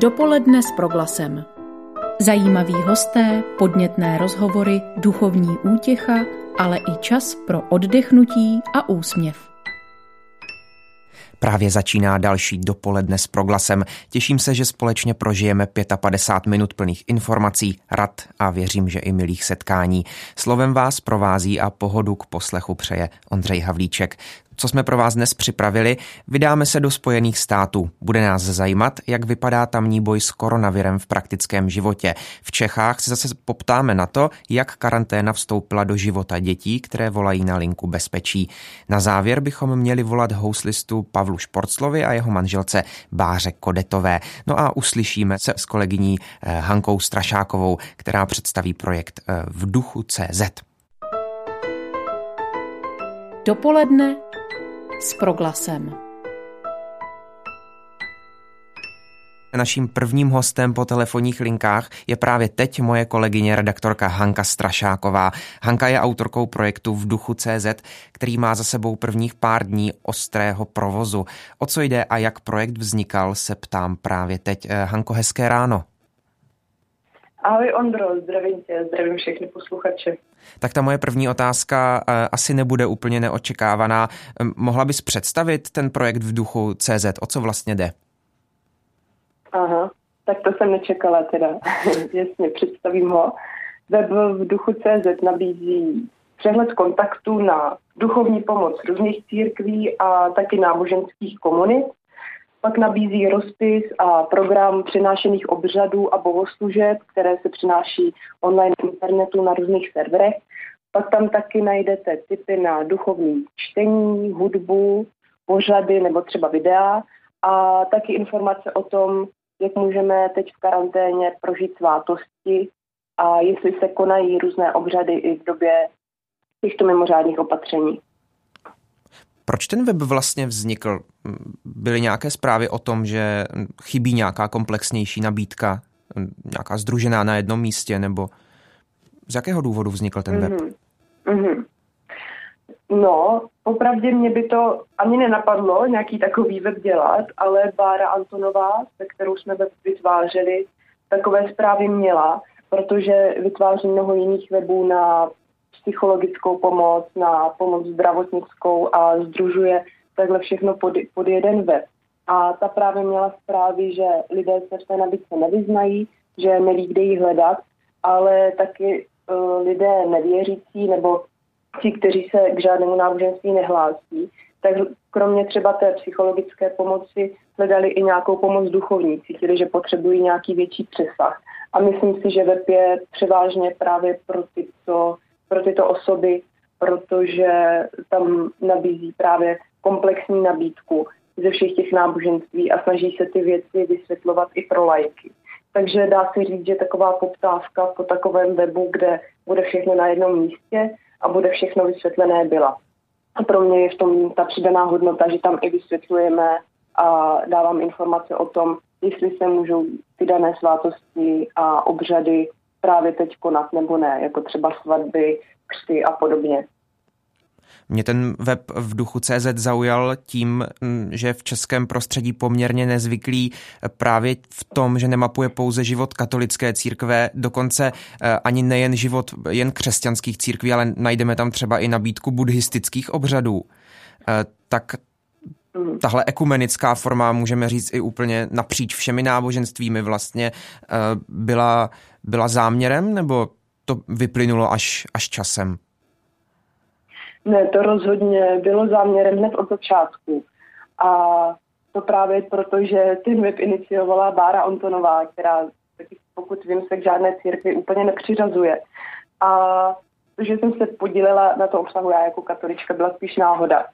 Dopoledne s proglasem. Zajímaví hosté, podnětné rozhovory, duchovní útěcha, ale i čas pro oddechnutí a úsměv. Právě začíná další dopoledne s proglasem. Těším se, že společně prožijeme 55 minut plných informací, rad a věřím, že i milých setkání. Slovem vás provází a pohodu k poslechu přeje Ondřej Havlíček co jsme pro vás dnes připravili, vydáme se do Spojených států. Bude nás zajímat, jak vypadá tamní boj s koronavirem v praktickém životě. V Čechách se zase poptáme na to, jak karanténa vstoupila do života dětí, které volají na linku bezpečí. Na závěr bychom měli volat houslistu Pavlu Šporclovi a jeho manželce Báře Kodetové. No a uslyšíme se s kolegyní eh, Hankou Strašákovou, která představí projekt eh, v duchu CZ. Dopoledne s proglasem. Naším prvním hostem po telefonních linkách je právě teď moje kolegyně redaktorka Hanka Strašáková. Hanka je autorkou projektu V duchu CZ, který má za sebou prvních pár dní ostrého provozu. O co jde a jak projekt vznikal, se ptám právě teď. Eh, Hanko, hezké ráno. Ahoj Ondro, zdravím tě, zdravím všechny posluchače. Tak ta moje první otázka uh, asi nebude úplně neočekávaná. Mohla bys představit ten projekt v duchu CZ? O co vlastně jde? Aha, tak to jsem nečekala teda. Jasně, představím ho. Web v duchu CZ nabízí přehled kontaktů na duchovní pomoc různých církví a taky náboženských komunit pak nabízí rozpis a program přenášených obřadů a bohoslužeb, které se přináší online internetu na různých serverech. Pak tam taky najdete typy na duchovní čtení, hudbu, pořady nebo třeba videa a taky informace o tom, jak můžeme teď v karanténě prožít svátosti a jestli se konají různé obřady i v době těchto mimořádných opatření. Proč ten web vlastně vznikl? Byly nějaké zprávy o tom, že chybí nějaká komplexnější nabídka, nějaká združená na jednom místě, nebo z jakého důvodu vznikl ten web? Mm-hmm. Mm-hmm. No, popravdě mě by to ani nenapadlo nějaký takový web dělat, ale Bára Antonová, se kterou jsme web vytvářeli, takové zprávy měla, protože vytváří mnoho jiných webů na psychologickou pomoc, na pomoc zdravotnickou a združuje takhle všechno pod, pod jeden web. A ta právě měla zprávy, že lidé se v té nabídce nevyznají, že neví, kde ji hledat, ale taky uh, lidé nevěřící nebo ti, kteří se k žádnému náboženství nehlásí, tak kromě třeba té psychologické pomoci hledali i nějakou pomoc duchovní, cítili, že potřebují nějaký větší přesah. A myslím si, že web je převážně právě pro ty, co pro tyto osoby, protože tam nabízí právě komplexní nabídku ze všech těch náboženství a snaží se ty věci vysvětlovat i pro lajky. Takže dá se říct, že taková poptávka po takovém webu, kde bude všechno na jednom místě a bude všechno vysvětlené byla. A pro mě je v tom ta přidaná hodnota, že tam i vysvětlujeme a dávám informace o tom, jestli se můžou ty dané svátosti a obřady právě teď konat nebo ne, jako třeba svatby, křty a podobně. Mě ten web v duchu CZ zaujal tím, že v českém prostředí poměrně nezvyklý právě v tom, že nemapuje pouze život katolické církve, dokonce eh, ani nejen život jen křesťanských církví, ale najdeme tam třeba i nabídku buddhistických obřadů. Eh, tak. Tahle ekumenická forma, můžeme říct i úplně napříč všemi náboženstvími vlastně, eh, byla byla záměrem nebo to vyplynulo až, až časem? Ne, to rozhodně bylo záměrem hned od začátku. A to právě proto, že ten web iniciovala Bára Antonová, která, pokud vím, se k žádné církvi úplně nepřiřazuje. A že jsem se podílela na to obsahu, já jako katolička, byla spíš náhoda.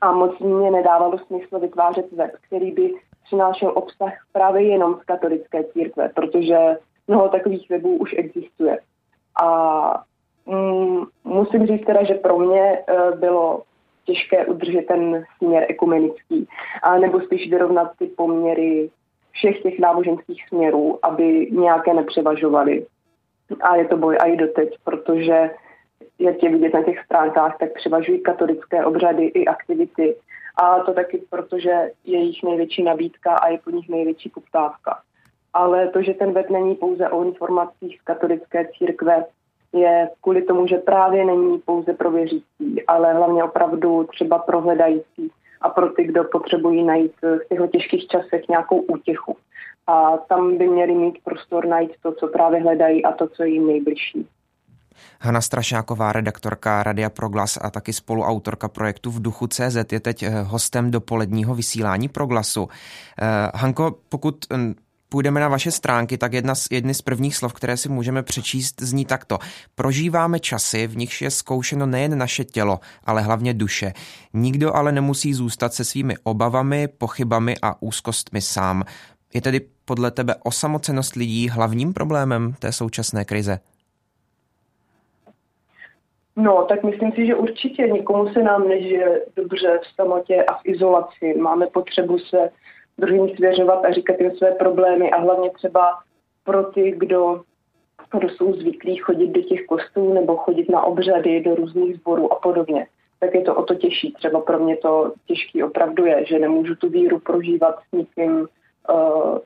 A moc mě nedávalo smysl vytvářet web, který by přinášel obsah právě jenom z katolické církve, protože mnoho takových webů už existuje. A mm, musím říct teda, že pro mě uh, bylo těžké udržet ten směr ekumenický, a nebo spíš vyrovnat ty poměry všech těch náboženských směrů, aby nějaké nepřevažovaly. A je to boj i doteď, protože jak je vidět na těch stránkách, tak převažují katolické obřady i aktivity. A to taky proto, že je jejich největší nabídka a je po nich největší poptávka. ale to, že ten web není pouze o informacích z katolické církve, je kvůli tomu, že právě není pouze pro věřící, ale hlavně opravdu třeba pro hledající a pro ty, kdo potřebují najít v těchto těžkých časech nějakou útěchu. A tam by měli mít prostor najít to, co právě hledají a to, co jim nejbližší. Hanna Strašáková, redaktorka Radia Proglas a taky spoluautorka projektu v duchu CZ je teď eh, hostem dopoledního vysílání Proglasu. Eh, Hanko, pokud hm, půjdeme na vaše stránky, tak jedna z, jedny z prvních slov, které si můžeme přečíst, zní takto. Prožíváme časy, v nichž je zkoušeno nejen naše tělo, ale hlavně duše. Nikdo ale nemusí zůstat se svými obavami, pochybami a úzkostmi sám. Je tedy podle tebe osamocenost lidí hlavním problémem té současné krize? No, tak myslím si, že určitě nikomu se nám nežije dobře v samotě a v izolaci. Máme potřebu se druhým svěřovat a říkat jim své problémy a hlavně třeba pro ty, kdo, kdo jsou zvyklí chodit do těch kostelů nebo chodit na obřady, do různých sborů a podobně, tak je to o to těžší. Třeba pro mě to těžký opravdu je, že nemůžu tu víru prožívat s nikým uh,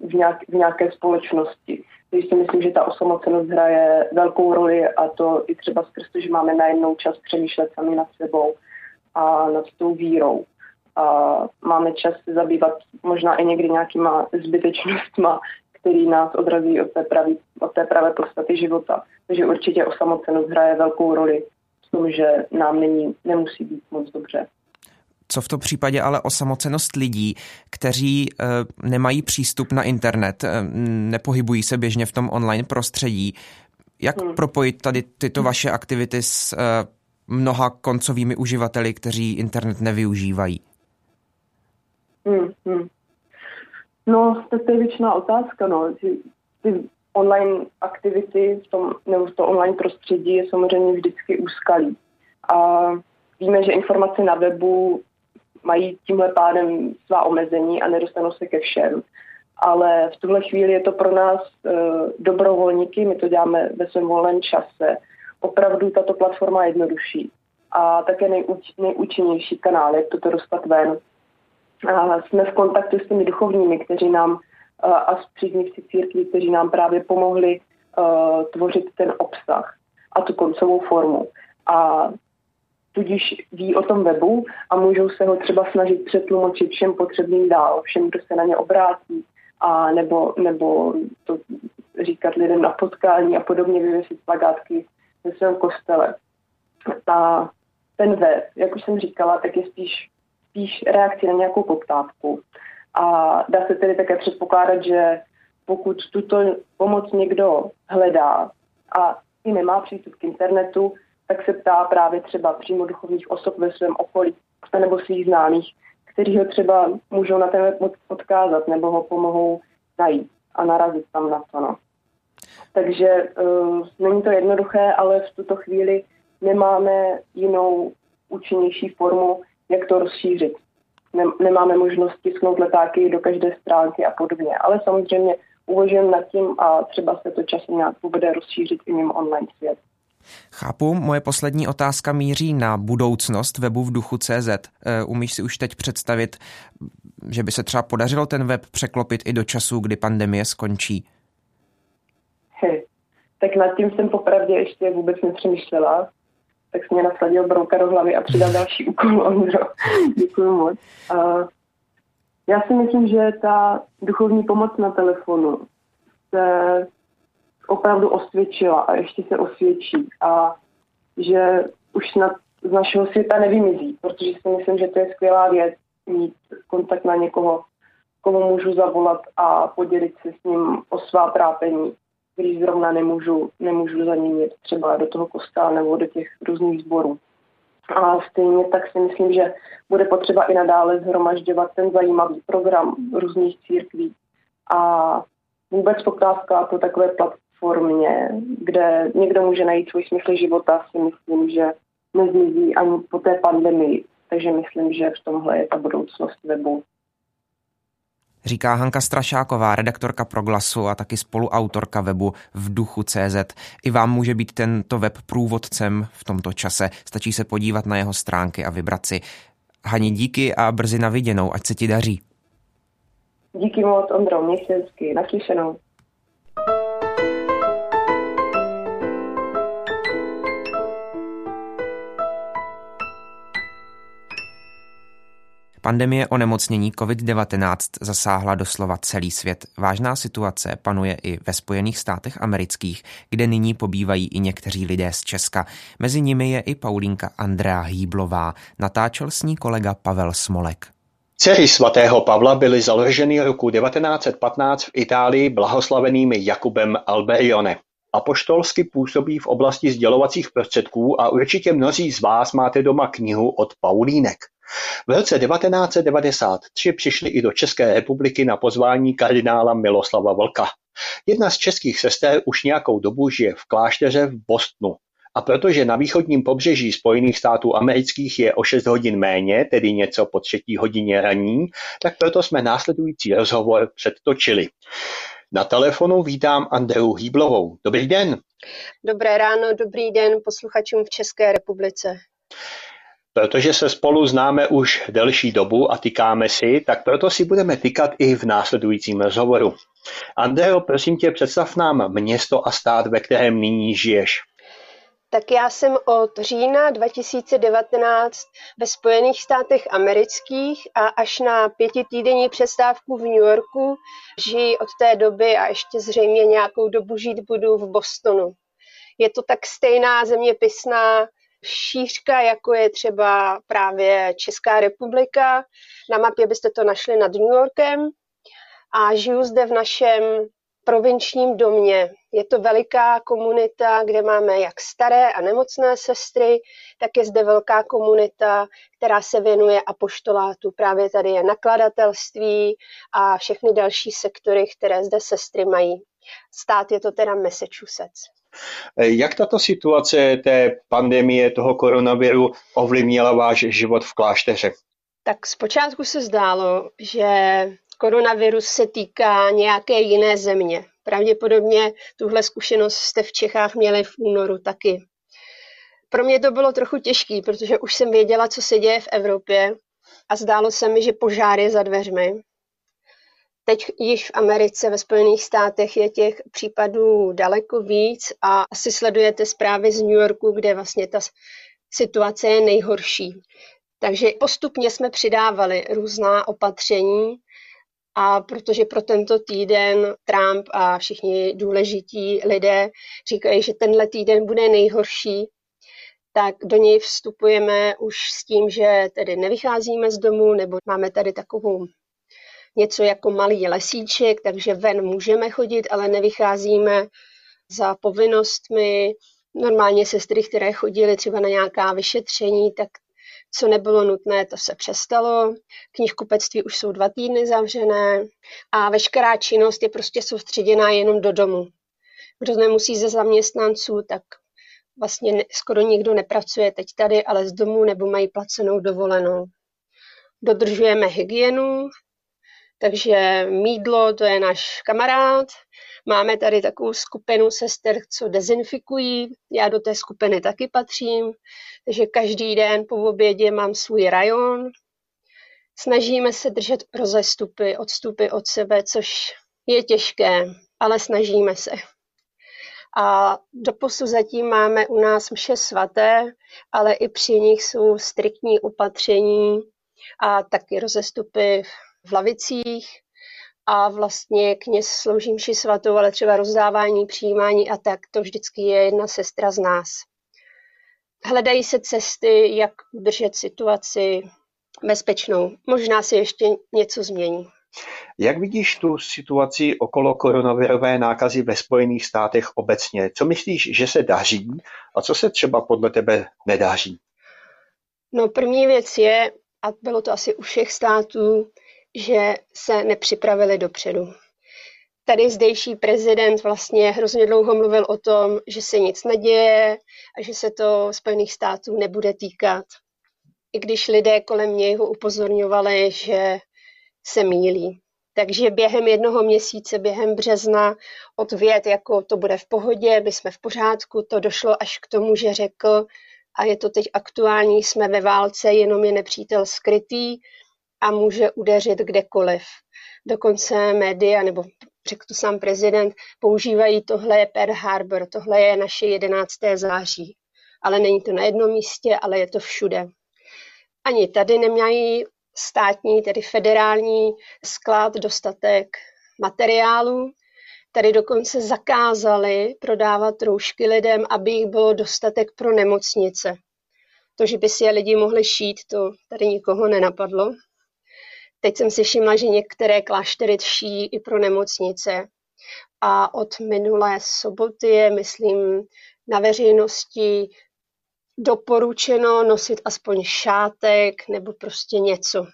v, nějak, v nějaké společnosti. Takže si myslím, že ta osamocenost hraje velkou roli a to i třeba skrz to, že máme najednou čas přemýšlet sami nad sebou a nad tou vírou a máme čas se zabývat možná i někdy nějakýma zbytečnostma, který nás odrazí od té, pravý, od té pravé podstaty života. Takže určitě osamocenost hraje velkou roli v tom, že nám není, nemusí být moc dobře. Co v tom případě ale osamocenost lidí, kteří e, nemají přístup na internet, e, nepohybují se běžně v tom online prostředí? Jak hmm. propojit tady tyto vaše aktivity s e, mnoha koncovými uživateli, kteří internet nevyužívají? Hmm, hmm. No, tak to je většiná otázka, no. Ty, ty online aktivity v tom, nebo v tom online prostředí je samozřejmě vždycky úskalý. A víme, že informace na webu mají tímhle pádem svá omezení a nedostanou se ke všem. Ale v tuhle chvíli je to pro nás e, dobrovolníky, my to děláme ve svém volném čase. Opravdu tato platforma je jednodušší a také nejúč, nejúčinnější kanál, jak toto dostat ven jsme v kontaktu s těmi duchovními, kteří nám a s příznivci církví, kteří nám právě pomohli uh, tvořit ten obsah a tu koncovou formu. A tudíž ví o tom webu a můžou se ho třeba snažit přetlumočit všem potřebným dál, všem, kdo se na ně obrátí, a nebo, nebo to říkat lidem na potkání a podobně vyvěsit plagátky ve svém kostele. A ten web, jak už jsem říkala, tak je spíš spíš reakci na nějakou poptávku. A dá se tedy také předpokládat, že pokud tuto pomoc někdo hledá a i nemá přístup k internetu, tak se ptá právě třeba přímo duchovních osob ve svém okolí nebo svých známých, kteří ho třeba můžou na ten odkázat nebo ho pomohou najít a narazit tam na to. No. Takže uh, není to jednoduché, ale v tuto chvíli nemáme jinou účinnější formu, jak to rozšířit. Nemáme možnost tisknout letáky do každé stránky a podobně, ale samozřejmě uvažujeme nad tím a třeba se to časem nějak bude rozšířit i mimo online svět. Chápu, moje poslední otázka míří na budoucnost webu v duchu CZ. Eh, umíš si už teď představit, že by se třeba podařilo ten web překlopit i do času, kdy pandemie skončí? He, tak nad tím jsem popravdě ještě vůbec nepřemýšlela tak jsi mě nasadil brouka do hlavy a přidal další úkol. Děkuji moc. Uh, já si myslím, že ta duchovní pomoc na telefonu se opravdu osvědčila a ještě se osvědčí a že už snad z našeho světa nevymizí, protože si myslím, že to je skvělá věc mít kontakt na někoho, komu můžu zavolat a podělit se s ním o svá trápení když zrovna nemůžu, nemůžu za ním jít třeba do toho kostela nebo do těch různých sborů. A stejně tak si myslím, že bude potřeba i nadále zhromažďovat ten zajímavý program různých církví. A vůbec poptávka po takové platformě, kde někdo může najít svůj smysl života, si myslím, že nezmizí ani po té pandemii. Takže myslím, že v tomhle je ta budoucnost webu říká Hanka Strašáková, redaktorka Proglasu a taky spoluautorka webu v duchu CZ. I vám může být tento web průvodcem v tomto čase. Stačí se podívat na jeho stránky a vybrat si. Hani, díky a brzy na viděnou, ať se ti daří. Díky moc, Ondro, měj se hezky, naslyšenou. Pandemie onemocnění COVID-19 zasáhla doslova celý svět. Vážná situace panuje i ve Spojených státech amerických, kde nyní pobývají i někteří lidé z Česka. Mezi nimi je i Paulínka Andrea Hýblová. Natáčel s ní kolega Pavel Smolek. Dcery svatého Pavla byly založeny roku 1915 v Itálii blahoslavenými Jakubem Alberione. Apoštolsky působí v oblasti sdělovacích prostředků a určitě mnozí z vás máte doma knihu od Paulínek. V roce 1993 přišli i do České republiky na pozvání kardinála Miloslava Vlka. Jedna z českých sester už nějakou dobu žije v klášteře v Bostonu. A protože na východním pobřeží Spojených států amerických je o 6 hodin méně, tedy něco po třetí hodině raní, tak proto jsme následující rozhovor předtočili. Na telefonu vítám Andreu Hýblovou. Dobrý den. Dobré ráno, dobrý den posluchačům v České republice. Protože se spolu známe už delší dobu a tykáme si, tak proto si budeme tykat i v následujícím rozhovoru. Andreo, prosím tě, představ nám město a stát, ve kterém nyní žiješ. Tak já jsem od října 2019 ve Spojených státech amerických a až na pětitýdenní přestávku v New Yorku žiji od té doby a ještě zřejmě nějakou dobu žít budu v Bostonu. Je to tak stejná zeměpisná šířka, jako je třeba právě Česká republika. Na mapě byste to našli nad New Yorkem. A žiju zde v našem provinčním domě. Je to veliká komunita, kde máme jak staré a nemocné sestry, tak je zde velká komunita, která se věnuje apoštolátu. Právě tady je nakladatelství a všechny další sektory, které zde sestry mají. Stát je to teda Massachusetts. Jak tato situace té pandemie, toho koronaviru ovlivnila váš život v klášteře? Tak zpočátku se zdálo, že koronavirus se týká nějaké jiné země. Pravděpodobně tuhle zkušenost jste v Čechách měli v únoru taky. Pro mě to bylo trochu těžké, protože už jsem věděla, co se děje v Evropě a zdálo se mi, že požár je za dveřmi. Teď již v Americe, ve Spojených státech je těch případů daleko víc a asi sledujete zprávy z New Yorku, kde vlastně ta situace je nejhorší. Takže postupně jsme přidávali různá opatření a protože pro tento týden Trump a všichni důležití lidé říkají, že tenhle týden bude nejhorší, tak do něj vstupujeme už s tím, že tedy nevycházíme z domu, nebo máme tady takovou něco jako malý lesíček, takže ven můžeme chodit, ale nevycházíme za povinnostmi. Normálně sestry, které chodily třeba na nějaká vyšetření, tak co nebylo nutné, to se přestalo. Knihkupectví už jsou dva týdny zavřené a veškerá činnost je prostě soustředěná jenom do domu. Kdo nemusí ze zaměstnanců, tak vlastně skoro nikdo nepracuje teď tady, ale z domu nebo mají placenou dovolenou. Dodržujeme hygienu, takže mídlo, to je náš kamarád. Máme tady takovou skupinu sester, co dezinfikují. Já do té skupiny taky patřím. Takže každý den po obědě mám svůj rajon. Snažíme se držet rozestupy, odstupy od sebe, což je těžké, ale snažíme se. A do posu zatím máme u nás mše svaté, ale i při nich jsou striktní opatření a taky rozestupy v lavicích a vlastně kněz slouží mši svatou, ale třeba rozdávání, přijímání a tak, to vždycky je jedna sestra z nás. Hledají se cesty, jak udržet situaci bezpečnou. Možná se ještě něco změní. Jak vidíš tu situaci okolo koronavirové nákazy ve Spojených státech obecně? Co myslíš, že se daří a co se třeba podle tebe nedaří? No první věc je, a bylo to asi u všech států, že se nepřipravili dopředu. Tady zdejší prezident vlastně hrozně dlouho mluvil o tom, že se nic neděje a že se to Spojených států nebude týkat. I když lidé kolem něj ho upozorňovali, že se mílí. Takže během jednoho měsíce, během března, od věd, jako to bude v pohodě, my jsme v pořádku, to došlo až k tomu, že řekl, a je to teď aktuální, jsme ve válce, jenom je nepřítel skrytý, a může udeřit kdekoliv. Dokonce média, nebo řekl to sám prezident, používají tohle je Pearl Harbor, tohle je naše 11. září. Ale není to na jednom místě, ale je to všude. Ani tady nemají státní, tedy federální sklad dostatek materiálu. Tady dokonce zakázali prodávat roušky lidem, aby jich bylo dostatek pro nemocnice. To, že by si je lidi mohli šít, to tady nikoho nenapadlo. Teď jsem si všimla, že některé kláštery ší i pro nemocnice. A od minulé soboty je, myslím, na veřejnosti doporučeno nosit aspoň šátek nebo prostě něco.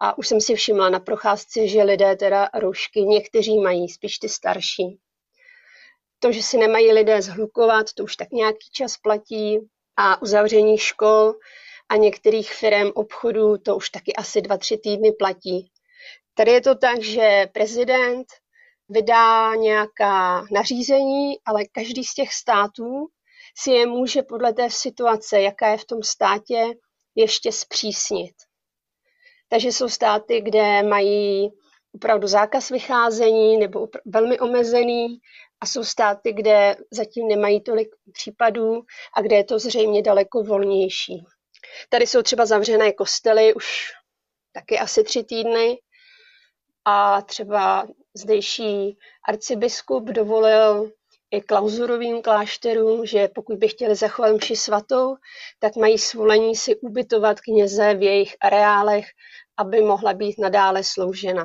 A už jsem si všimla na procházce, že lidé teda roušky někteří mají, spíš ty starší. To, že si nemají lidé zhlukovat, to už tak nějaký čas platí. A uzavření škol a některých firm obchodů to už taky asi dva, tři týdny platí. Tady je to tak, že prezident vydá nějaká nařízení, ale každý z těch států si je může podle té situace, jaká je v tom státě, ještě zpřísnit. Takže jsou státy, kde mají opravdu zákaz vycházení nebo velmi omezený a jsou státy, kde zatím nemají tolik případů a kde je to zřejmě daleko volnější. Tady jsou třeba zavřené kostely už taky asi tři týdny a třeba zdejší arcibiskup dovolil i klauzurovým klášterům, že pokud by chtěli zachovat mši svatou, tak mají svolení si ubytovat kněze v jejich areálech, aby mohla být nadále sloužena,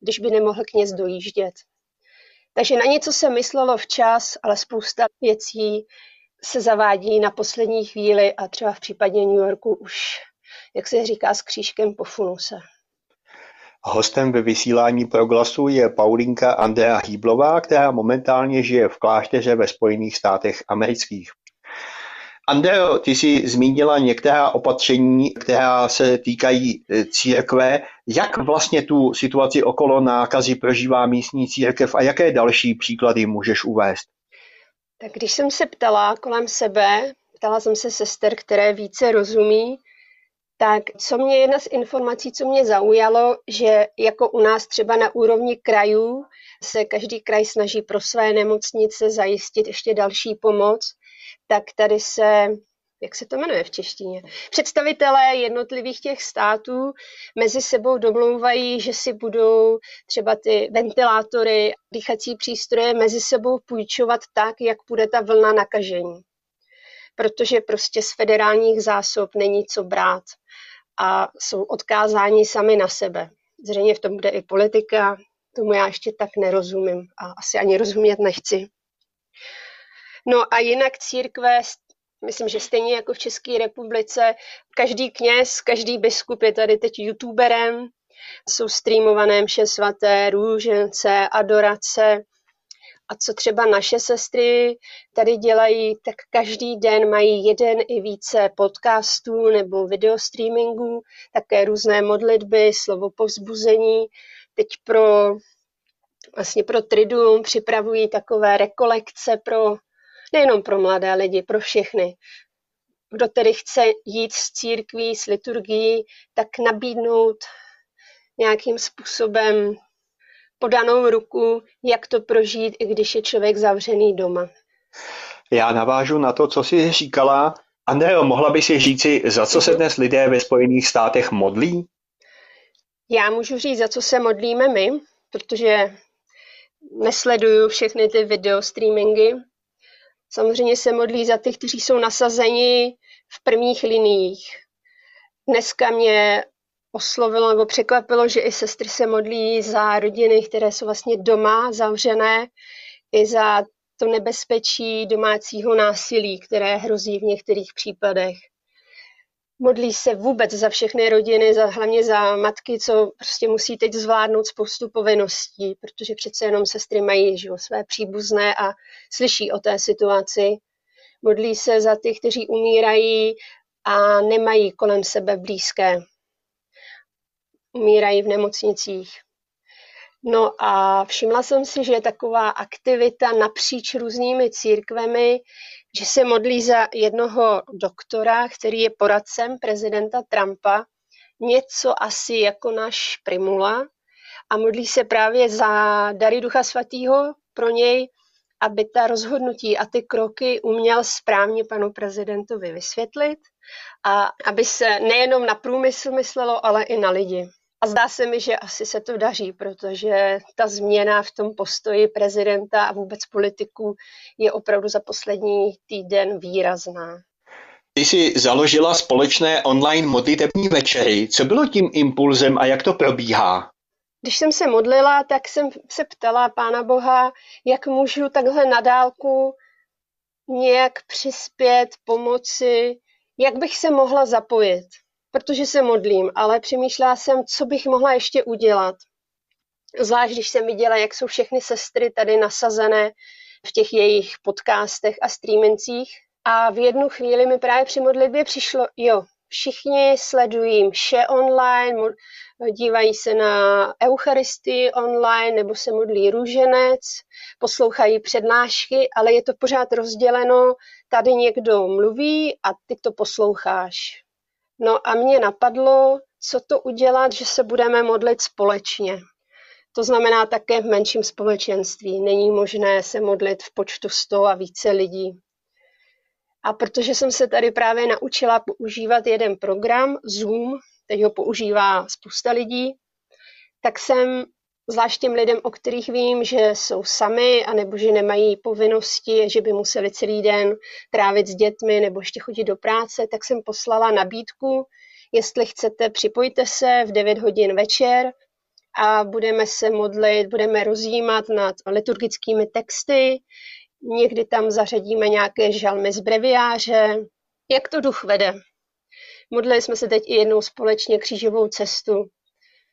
když by nemohl kněz dojíždět. Takže na něco se myslelo včas, ale spousta věcí se zavádí na poslední chvíli a třeba v případě New Yorku už, jak se říká, s křížkem po funuse. Hostem ve vysílání proglasu je Paulinka Andrea Hýblová, která momentálně žije v klášteře ve Spojených státech amerických. Andreo, ty jsi zmínila některá opatření, která se týkají e, církve. Jak vlastně tu situaci okolo nákazy prožívá místní církev a jaké další příklady můžeš uvést? Tak když jsem se ptala kolem sebe, ptala jsem se sester, které více rozumí, tak co mě jedna z informací, co mě zaujalo, že jako u nás třeba na úrovni krajů se každý kraj snaží pro své nemocnice zajistit ještě další pomoc, tak tady se jak se to jmenuje v češtině, představitelé jednotlivých těch států mezi sebou domlouvají, že si budou třeba ty ventilátory, dýchací přístroje mezi sebou půjčovat tak, jak bude ta vlna nakažení. Protože prostě z federálních zásob není co brát a jsou odkázáni sami na sebe. Zřejmě v tom bude i politika, tomu já ještě tak nerozumím a asi ani rozumět nechci. No a jinak církve Myslím, že stejně jako v České republice, každý kněz, každý biskup je tady teď youtuberem, jsou streamované mše svaté, růžence, adorace. A co třeba naše sestry tady dělají, tak každý den mají jeden i více podcastů nebo videostreamingů, také různé modlitby, slovo povzbuzení. Teď pro vlastně pro Triduum připravují takové rekolekce pro nejenom pro mladé lidi, pro všechny. Kdo tedy chce jít z církví, s liturgií, tak nabídnout nějakým způsobem podanou ruku, jak to prožít, i když je člověk zavřený doma. Já navážu na to, co jsi říkala. Andreo, mohla by si říci, za co se dnes lidé ve Spojených státech modlí? Já můžu říct, za co se modlíme my, protože nesleduju všechny ty video streamingy, Samozřejmě se modlí za ty, kteří jsou nasazeni v prvních liniích. Dneska mě oslovilo nebo překvapilo, že i sestry se modlí za rodiny, které jsou vlastně doma zavřené, i za to nebezpečí domácího násilí, které hrozí v některých případech modlí se vůbec za všechny rodiny, za, hlavně za matky, co prostě musí teď zvládnout spoustu povinností, protože přece jenom sestry mají že, své příbuzné a slyší o té situaci. Modlí se za ty, kteří umírají a nemají kolem sebe blízké. Umírají v nemocnicích. No a všimla jsem si, že je taková aktivita napříč různými církvemi, že se modlí za jednoho doktora, který je poradcem prezidenta Trumpa, něco asi jako náš Primula, a modlí se právě za dary Ducha Svatého pro něj, aby ta rozhodnutí a ty kroky uměl správně panu prezidentovi vysvětlit a aby se nejenom na průmysl myslelo, ale i na lidi. A zdá se mi, že asi se to daří, protože ta změna v tom postoji prezidenta a vůbec politiků je opravdu za poslední týden výrazná. Ty jsi založila společné online modlitební večery. Co bylo tím impulzem a jak to probíhá? Když jsem se modlila, tak jsem se ptala Pána Boha, jak můžu takhle na dálku nějak přispět, pomoci, jak bych se mohla zapojit. Protože se modlím, ale přemýšlela jsem, co bych mohla ještě udělat. Zvlášť, když jsem viděla, jak jsou všechny sestry tady nasazené v těch jejich podcastech a streamencích. A v jednu chvíli mi právě při modlitbě přišlo, jo, všichni sledují mše online, dívají se na Eucharistii online nebo se modlí růženec, poslouchají přednášky, ale je to pořád rozděleno, tady někdo mluví a ty to posloucháš. No a mě napadlo, co to udělat, že se budeme modlit společně. To znamená také v menším společenství. Není možné se modlit v počtu 100 a více lidí. A protože jsem se tady právě naučila používat jeden program, Zoom, teď ho používá spousta lidí, tak jsem zvlášť těm lidem, o kterých vím, že jsou sami, anebo že nemají povinnosti, že by museli celý den trávit s dětmi nebo ještě chodit do práce, tak jsem poslala nabídku, jestli chcete, připojte se v 9 hodin večer a budeme se modlit, budeme rozjímat nad liturgickými texty, někdy tam zařadíme nějaké žalmy z breviáře, jak to duch vede. Modlili jsme se teď i jednou společně křížovou cestu.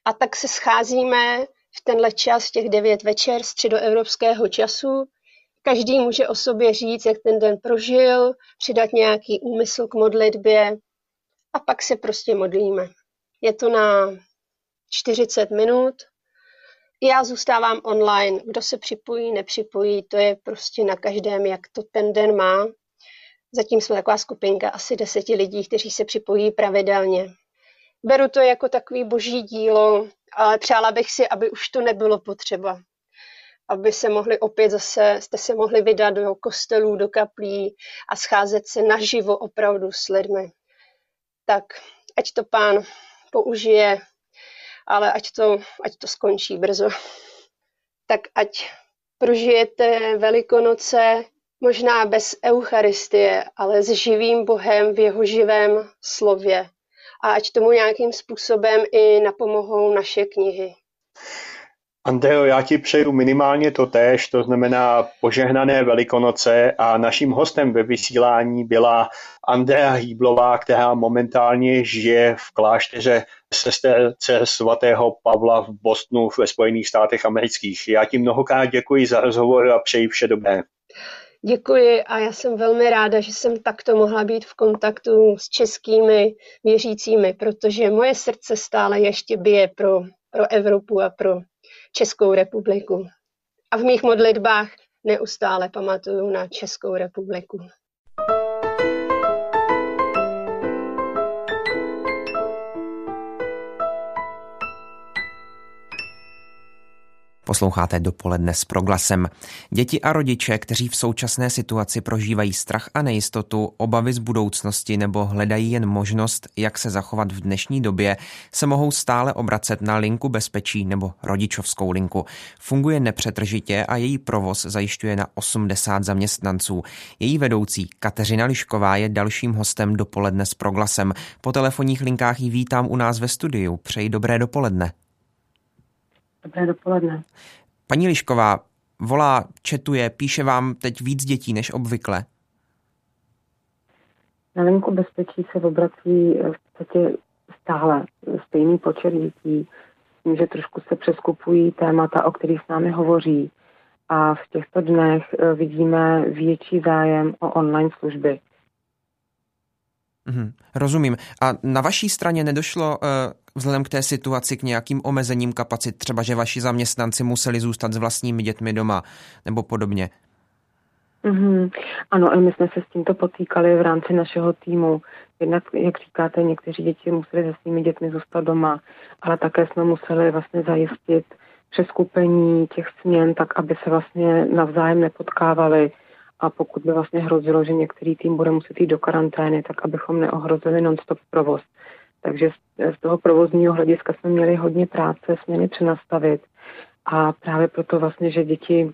A tak se scházíme v tenhle čas, těch devět večer středoevropského času. Každý může o sobě říct, jak ten den prožil, přidat nějaký úmysl k modlitbě a pak se prostě modlíme. Je to na 40 minut. Já zůstávám online. Kdo se připojí, nepřipojí, to je prostě na každém, jak to ten den má. Zatím jsme taková skupinka asi deseti lidí, kteří se připojí pravidelně. Beru to jako takový boží dílo, ale přála bych si, aby už to nebylo potřeba. Aby se mohli opět zase, jste se mohli vydat do kostelů, do kaplí a scházet se naživo opravdu s lidmi. Tak ať to pán použije, ale ať to, ať to skončí brzo. Tak ať prožijete Velikonoce možná bez Eucharistie, ale s živým Bohem v jeho živém slově a ať tomu nějakým způsobem i napomohou naše knihy. Andreo, já ti přeju minimálně to též, to znamená požehnané velikonoce a naším hostem ve vysílání byla Andrea Hýblová, která momentálně žije v klášteře sesterce svatého Pavla v Bostonu ve Spojených státech amerických. Já ti mnohokrát děkuji za rozhovor a přeji vše dobré. Děkuji a já jsem velmi ráda, že jsem takto mohla být v kontaktu s českými věřícími, protože moje srdce stále ještě bije pro, pro Evropu a pro Českou republiku. A v mých modlitbách neustále pamatuju na Českou republiku. Posloucháte dopoledne s proglasem. Děti a rodiče, kteří v současné situaci prožívají strach a nejistotu, obavy z budoucnosti nebo hledají jen možnost, jak se zachovat v dnešní době, se mohou stále obracet na linku bezpečí nebo rodičovskou linku. Funguje nepřetržitě a její provoz zajišťuje na 80 zaměstnanců. Její vedoucí Kateřina Lišková je dalším hostem dopoledne s proglasem. Po telefonních linkách ji vítám u nás ve studiu. Přeji dobré dopoledne. Dobré dopoledne. Paní Lišková volá, četuje, píše vám teď víc dětí než obvykle? Na linku bezpečí se obrací v podstatě stále stejný počet dětí, tím, že trošku se přeskupují témata, o kterých s námi hovoří. A v těchto dnech eh, vidíme větší zájem o online služby. Mhm, rozumím. A na vaší straně nedošlo uh, vzhledem k té situaci k nějakým omezením kapacit, třeba že vaši zaměstnanci museli zůstat s vlastními dětmi doma nebo podobně? Mm-hmm. Ano, my jsme se s tímto potýkali v rámci našeho týmu. Jednak, jak říkáte, někteří děti museli se svými dětmi zůstat doma, ale také jsme museli vlastně zajistit přeskupení těch směn, tak aby se vlastně navzájem nepotkávali a pokud by vlastně hrozilo, že některý tým bude muset jít do karantény, tak abychom neohrozili non-stop provoz. Takže z toho provozního hlediska jsme měli hodně práce, směny přenastavit a právě proto vlastně, že děti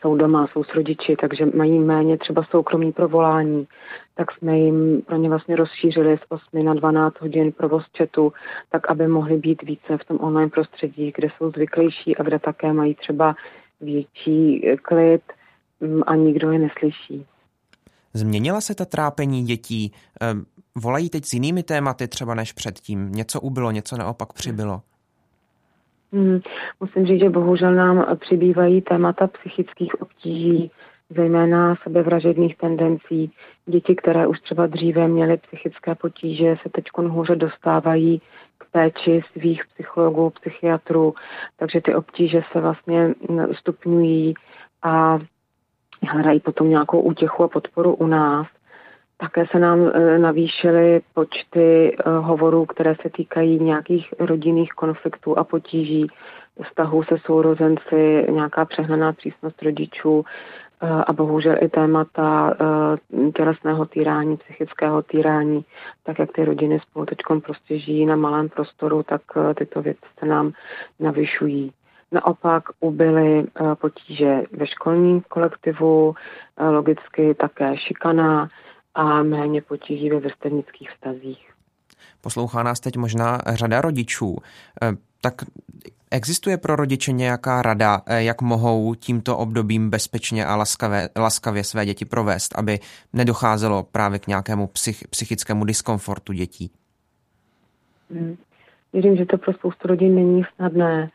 jsou doma, jsou s rodiči, takže mají méně třeba soukromí pro volání, tak jsme jim pro ně vlastně rozšířili z 8 na 12 hodin provoz chatu, tak aby mohli být více v tom online prostředí, kde jsou zvyklejší a kde také mají třeba větší klid mm, a nikdo je neslyší. Změnila se ta trápení dětí? Ehm, volají teď s jinými tématy třeba než předtím? Něco ubylo, něco naopak přibylo? Hmm, musím říct, že bohužel nám přibývají témata psychických obtíží, zejména sebevražedných tendencí. Děti, které už třeba dříve měly psychické potíže, se teď hůře dostávají k péči svých psychologů, psychiatrů, takže ty obtíže se vlastně stupňují a hledají potom nějakou útěchu a podporu u nás. Také se nám e, navýšily počty e, hovorů, které se týkají nějakých rodinných konfliktů a potíží, vztahů se sourozenci, nějaká přehnaná přísnost rodičů e, a bohužel i témata tělesného týrání, psychického týrání, tak jak ty rodiny spolu teď prostě žijí na malém prostoru, tak tyto věci se nám navyšují. Naopak ubyly potíže ve školním kolektivu, logicky také šikana, a méně potíží ve vrstevnických vztazích. Poslouchá nás teď možná řada rodičů. E, tak existuje pro rodiče nějaká rada, jak mohou tímto obdobím bezpečně a laskavě, laskavě své děti provést, aby nedocházelo právě k nějakému psych, psychickému diskomfortu dětí? Hmm. Věřím, že to pro spoustu rodin není snadné.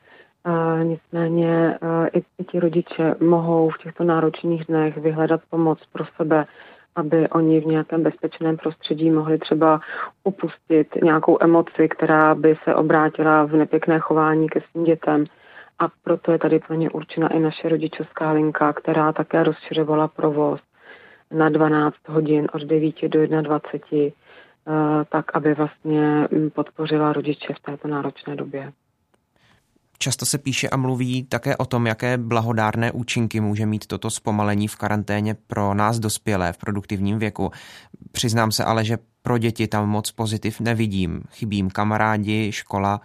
Nicméně i, i ti rodiče mohou v těchto náročných dnech vyhledat pomoc pro sebe aby oni v nějakém bezpečném prostředí mohli třeba upustit nějakou emoci, která by se obrátila v nepěkné chování ke svým dětem. A proto je tady pro ně určena i naše rodičovská linka, která také rozšiřovala provoz na 12 hodin od 9 do 21, eh, tak aby vlastně podpořila rodiče v této náročné době. Často se píše a mluví také o tom, jaké blahodárné účinky může mít toto zpomalení v karanténě pro nás dospělé v produktivním věku. Přiznám se ale, že pro děti tam moc pozitiv nevidím. Chybím kamarádi, škola,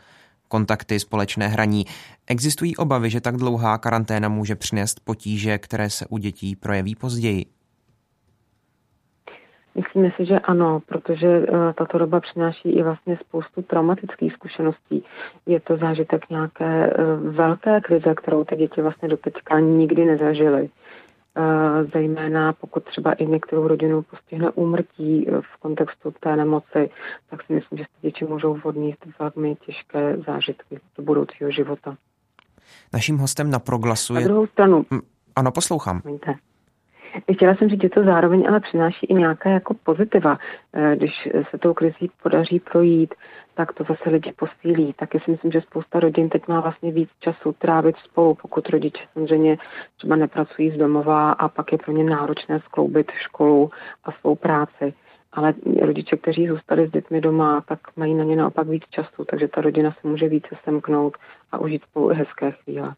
kontakty, společné hraní. Existují obavy, že tak dlouhá karanténa může přinést potíže, které se u dětí projeví později. Myslíme si, že ano, protože uh, tato doba přináší i vlastně spoustu traumatických zkušeností. Je to zážitek nějaké uh, velké krize, kterou ty děti vlastně do teďka nikdy nezažily. Uh, zejména pokud třeba i některou rodinu postihne úmrtí v kontextu té nemoci, tak si myslím, že ty děti můžou vodnit velmi těžké zážitky do budoucího života. Naším hostem na proglasu je... Na druhou stranu... Ano, poslouchám. Chtěla jsem říct, že to zároveň ale přináší i nějaké jako pozitiva. Eh, když se tou krizí podaří projít, tak to zase lidi posílí. Taky si myslím, že spousta rodin teď má vlastně víc času trávit spolu, pokud rodiče samozřejmě třeba nepracují z domova a pak je pro ně náročné skloubit školu a svou práci. Ale rodiče, kteří zůstali s dětmi doma, tak mají na ně naopak víc času, takže ta rodina se může více semknout a užít spolu hezké chvíle.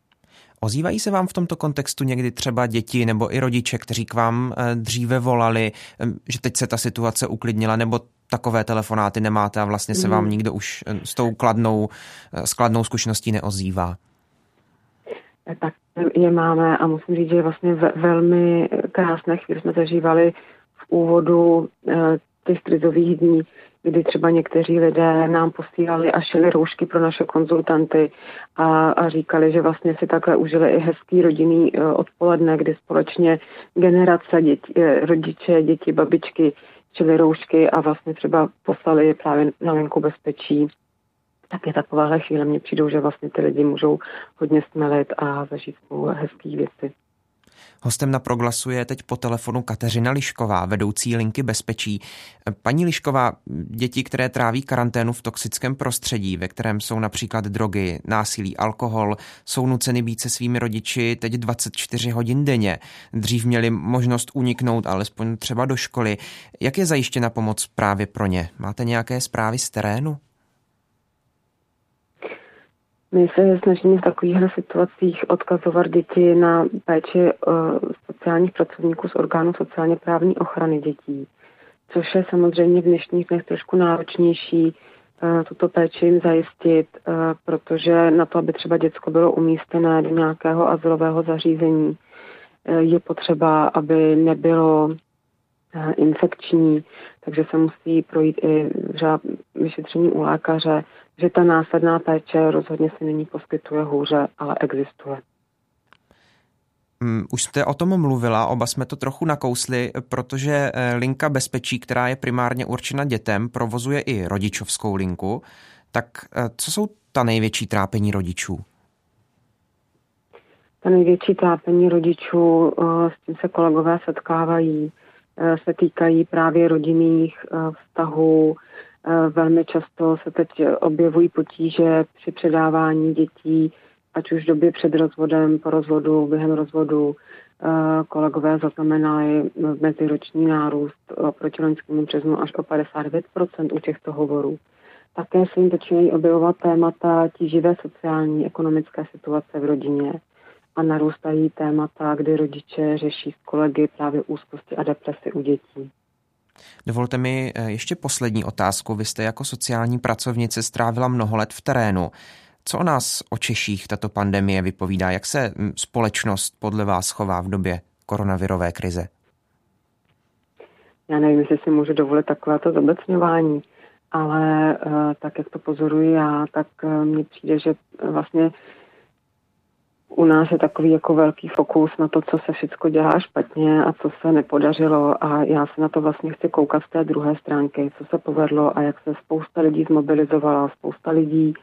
Ozývají se vám v tomto kontextu někdy třeba děti nebo i rodiče, kteří k vám eh, dříve volali, eh, že teď se ta situace uklidnila, nebo takové telefonáty nemáte a vlastně se vám mhm. nikdo už eh, s tou kladnou, skladnou zkušeností neozývá? Tak je máme a musím říct, že vlastně velmi krásné chvíle jsme zažívali v úvodu těch krizových dní, kdy třeba někteří lidé nám posílali a šili roušky pro naše konzultanty a, a říkali, že vlastně si takhle užili i hezký rodinný uh, odpoledne, kdy společně generace děti, eh, rodiče, děti, babičky šili roušky a vlastně třeba poslali je právě na venku bezpečí. Tak je takováhle chvíle mně přijdou, že vlastně ty lidi můžou hodně smelit a zažít spolu hezký věci. Hostem na proglasu je teď po telefonu Kateřina Lišková, vedoucí linky bezpečí. Paní Lišková, děti, které tráví karanténu v toxickém prostředí, ve kterém jsou například drogy, násilí, alkohol, jsou nuceny být se svými rodiči teď 24 hodin denně. Dřív měli možnost uniknout alespoň třeba do školy. Jak je zajištěna pomoc právě pro ně? Máte nějaké zprávy z terénu? My se snažíme v takovýchhle situacích odkazovat děti na péči sociálních pracovníků z orgánu sociálně právní ochrany dětí, což je samozřejmě v dnešních dnech trošku náročnější tuto péči jim zajistit, protože na to, aby třeba děcko bylo umístěné do nějakého azylového zařízení, je potřeba, aby nebylo infekční, takže se musí projít i vyšetření u lékaře, že ta následná péče rozhodně se nyní poskytuje hůře, ale existuje. Mm, už jste o tom mluvila, oba jsme to trochu nakousli, protože eh, linka bezpečí, která je primárně určena dětem, provozuje i rodičovskou linku. Tak eh, co jsou ta největší trápení rodičů? Ta největší trápení rodičů, eh, s tím se kolegové setkávají, se týkají právě rodinných vztahů. Velmi často se teď objevují potíže při předávání dětí ať už v době před rozvodem, po rozvodu, během rozvodu, eh, kolegové zaznamenali meziroční nárůst proti loňskému březnu až o 59% u těchto hovorů. Také se jim začínají objevovat témata tíživé sociální, ekonomické situace v rodině a narůstají témata, kdy rodiče řeší s kolegy právě úzkosti a depresi u dětí. Dovolte mi eh, ještě poslední otázku. Vy jste jako sociální pracovnice strávila mnoho let v terénu. Co o nás, o Češích, tato pandemie vypovídá? Jak se hm, společnost podle vás chová v době koronavirové krize? Já nevím, jestli si můžu dovolit takovéto zobecňování, ale uh, tak, jak to pozoruji já, tak uh, mně přijde, že vlastně u nás je takový jako velký fokus na to, co se všechno dělá špatně a co se nepodařilo a já se na to vlastně chci koukat z té druhé stránky, co se povedlo a jak se spousta lidí zmobilizovala, spousta lidí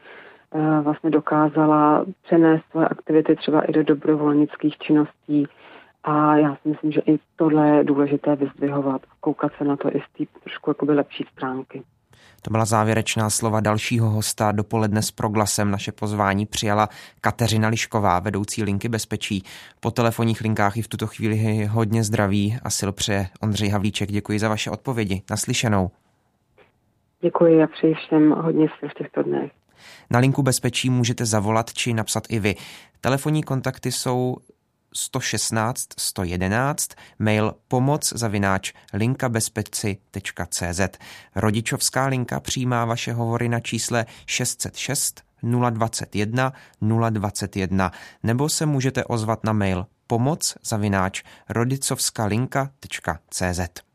Eh, vlastně dokázala přenést své aktivity třeba i do dobrovolnických činností. A já si myslím, že i tohle je důležité vyzdvihovat koukat se na to i z té trošku jakoby lepší stránky. To byla závěrečná slova dalšího hosta dopoledne s proglasem. Naše pozvání přijala Kateřina Lišková, vedoucí linky bezpečí. Po telefonních linkách i v tuto chvíli hodně zdraví a sil přeje Ondřej Havlíček. Děkuji za vaše odpovědi. Naslyšenou. Děkuji a přeji všem hodně sil v těchto dnech. Na linku bezpečí můžete zavolat či napsat i vy. Telefonní kontakty jsou 116 111, mail pomoc zavináč linkabezpeci.cz. Rodičovská linka přijímá vaše hovory na čísle 606 021 021 nebo se můžete ozvat na mail pomoc zavináč rodicovskalinka.cz.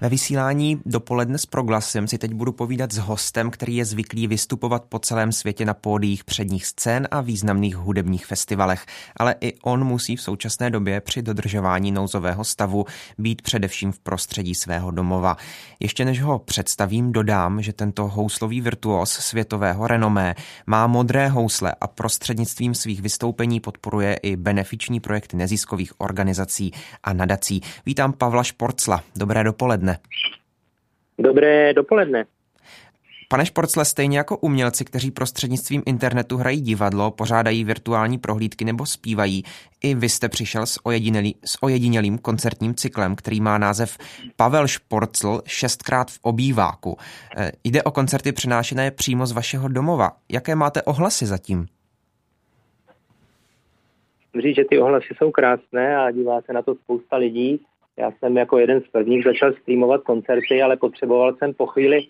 Ve vysílání dopoledne s proglasem si teď budu povídat s hostem, který je zvyklý vystupovat po celém světě na pódiích předních scén a významných hudebních festivalech. Ale i on musí v současné době při dodržování nouzového stavu být především v prostředí svého domova. Ještě než ho představím, dodám, že tento houslový virtuos světového renomé má modré housle a prostřednictvím svých vystoupení podporuje i benefiční projekty neziskových organizací a nadací. Vítám Pavla Šporcla. Dobré dopoledne dopoledne. Dobré dopoledne. Pane Šporcle, stejně jako umělci, kteří prostřednictvím internetu hrají divadlo, pořádají virtuální prohlídky nebo zpívají, i vy jste přišel s, ojedinělý, s ojedinělým koncertním cyklem, který má název Pavel Šporcl šestkrát v obýváku. E, jde o koncerty přenášené přímo z vašeho domova. Jaké máte ohlasy zatím? Říct, že ty ohlasy jsou krásné a dívá se na to spousta lidí. Já jsem jako jeden z prvních začal streamovat koncerty, ale potřeboval jsem po chvíli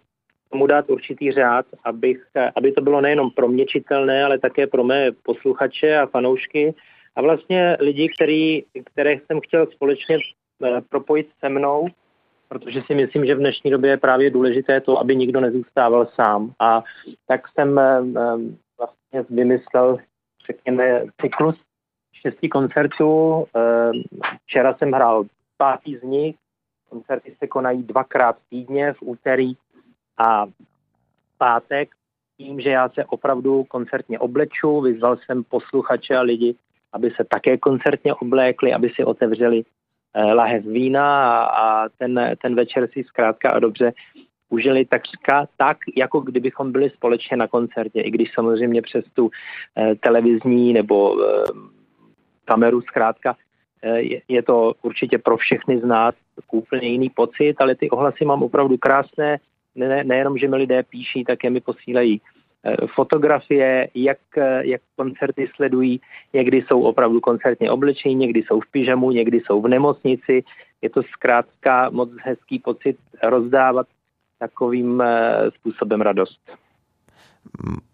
tomu dát určitý řád, abych, aby to bylo nejenom pro mě čitelné, ale také pro mé posluchače a fanoušky a vlastně lidi, který, které jsem chtěl společně eh, propojit se mnou, protože si myslím, že v dnešní době je právě důležité to, aby nikdo nezůstával sám. A tak jsem eh, eh, vlastně vymyslel, řekněme, cyklus šesti koncertů. Včera jsem hrál pátý z nich. Koncerty se konají dvakrát týdně, v úterý a pátek. Tím, že já se opravdu koncertně obleču, vyzval jsem posluchače a lidi, aby se také koncertně oblékli, aby si otevřeli eh, lahev vína a, a ten, ten večer si zkrátka a dobře užili takřka tak, jako kdybychom byli společně na koncertě, i když samozřejmě přes tu eh, televizní nebo eh, kameru zkrátka je to určitě pro všechny z nás úplně jiný pocit, ale ty ohlasy mám opravdu krásné, ne, nejenom, že mi lidé píší, také mi posílají Eh, fotografie, jak, eh, jak koncerty sledují. Někdy jsou opravdu koncertně oblečení, někdy jsou v pyžamu, někdy jsou v nemocnici. Je to zkrátka moc hezký pocit rozdávat takovým eh, způsobem radost.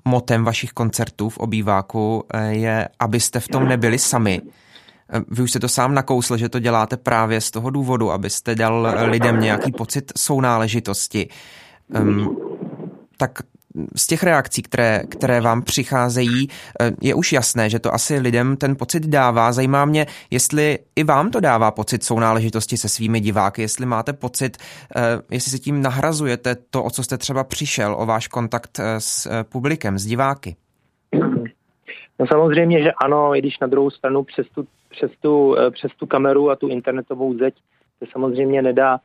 Motem vašich koncertů v obýváku je, abyste v tom nebyli sami. Vy už jste to sám nakousl, že to děláte právě z toho důvodu, abyste dal lidem nějaký pocit sounáležitosti. Um, tak z těch reakcí, které, které vám přicházejí, eh, je už jasné, že to asi lidem ten pocit dává. Zajímá mě, jestli i vám to dává pocit sounáležitosti se svými diváky, jestli máte pocit, eh, jestli si tím nahrazujete to, o co jste třeba přišel, o váš kontakt eh, s publikem, s diváky. No samozřejmě, že ano, i když na druhou stranu přes tu, přes tu, přes tu kameru a tu internetovou zeď se samozřejmě nedá,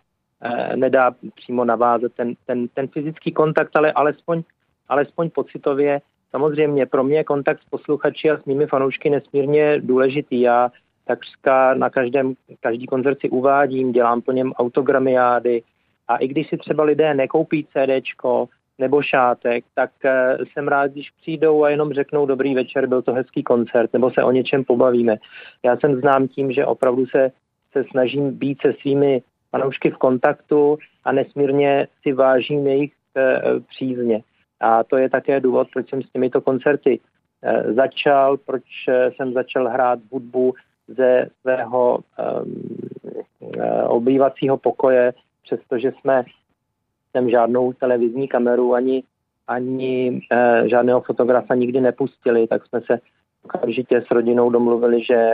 nedá přímo navázat ten, ten, ten fyzický kontakt, ale alespoň alespoň pocitově. Samozřejmě pro mě kontakt s posluchači a s mými fanoušky nesmírně důležitý. Já takřka na každém, každý koncert si uvádím, dělám po něm autogramiády a i když si třeba lidé nekoupí CDčko nebo šátek, tak eh, jsem rád, když přijdou a jenom řeknou dobrý večer, byl to hezký koncert, nebo se o něčem pobavíme. Já jsem znám tím, že opravdu se, se snažím být se svými fanoušky v kontaktu a nesmírně si vážím jejich e, přízně. A to je také důvod, proč jsem s těmito koncerty eh, začal, proč eh, jsem začal hrát hudbu ze svého um, obývacího pokoje, přestože jsme jsem žádnou televizní kameru ani, ani uh, žádného fotografa nikdy nepustili, tak jsme se okamžitě s rodinou domluvili, že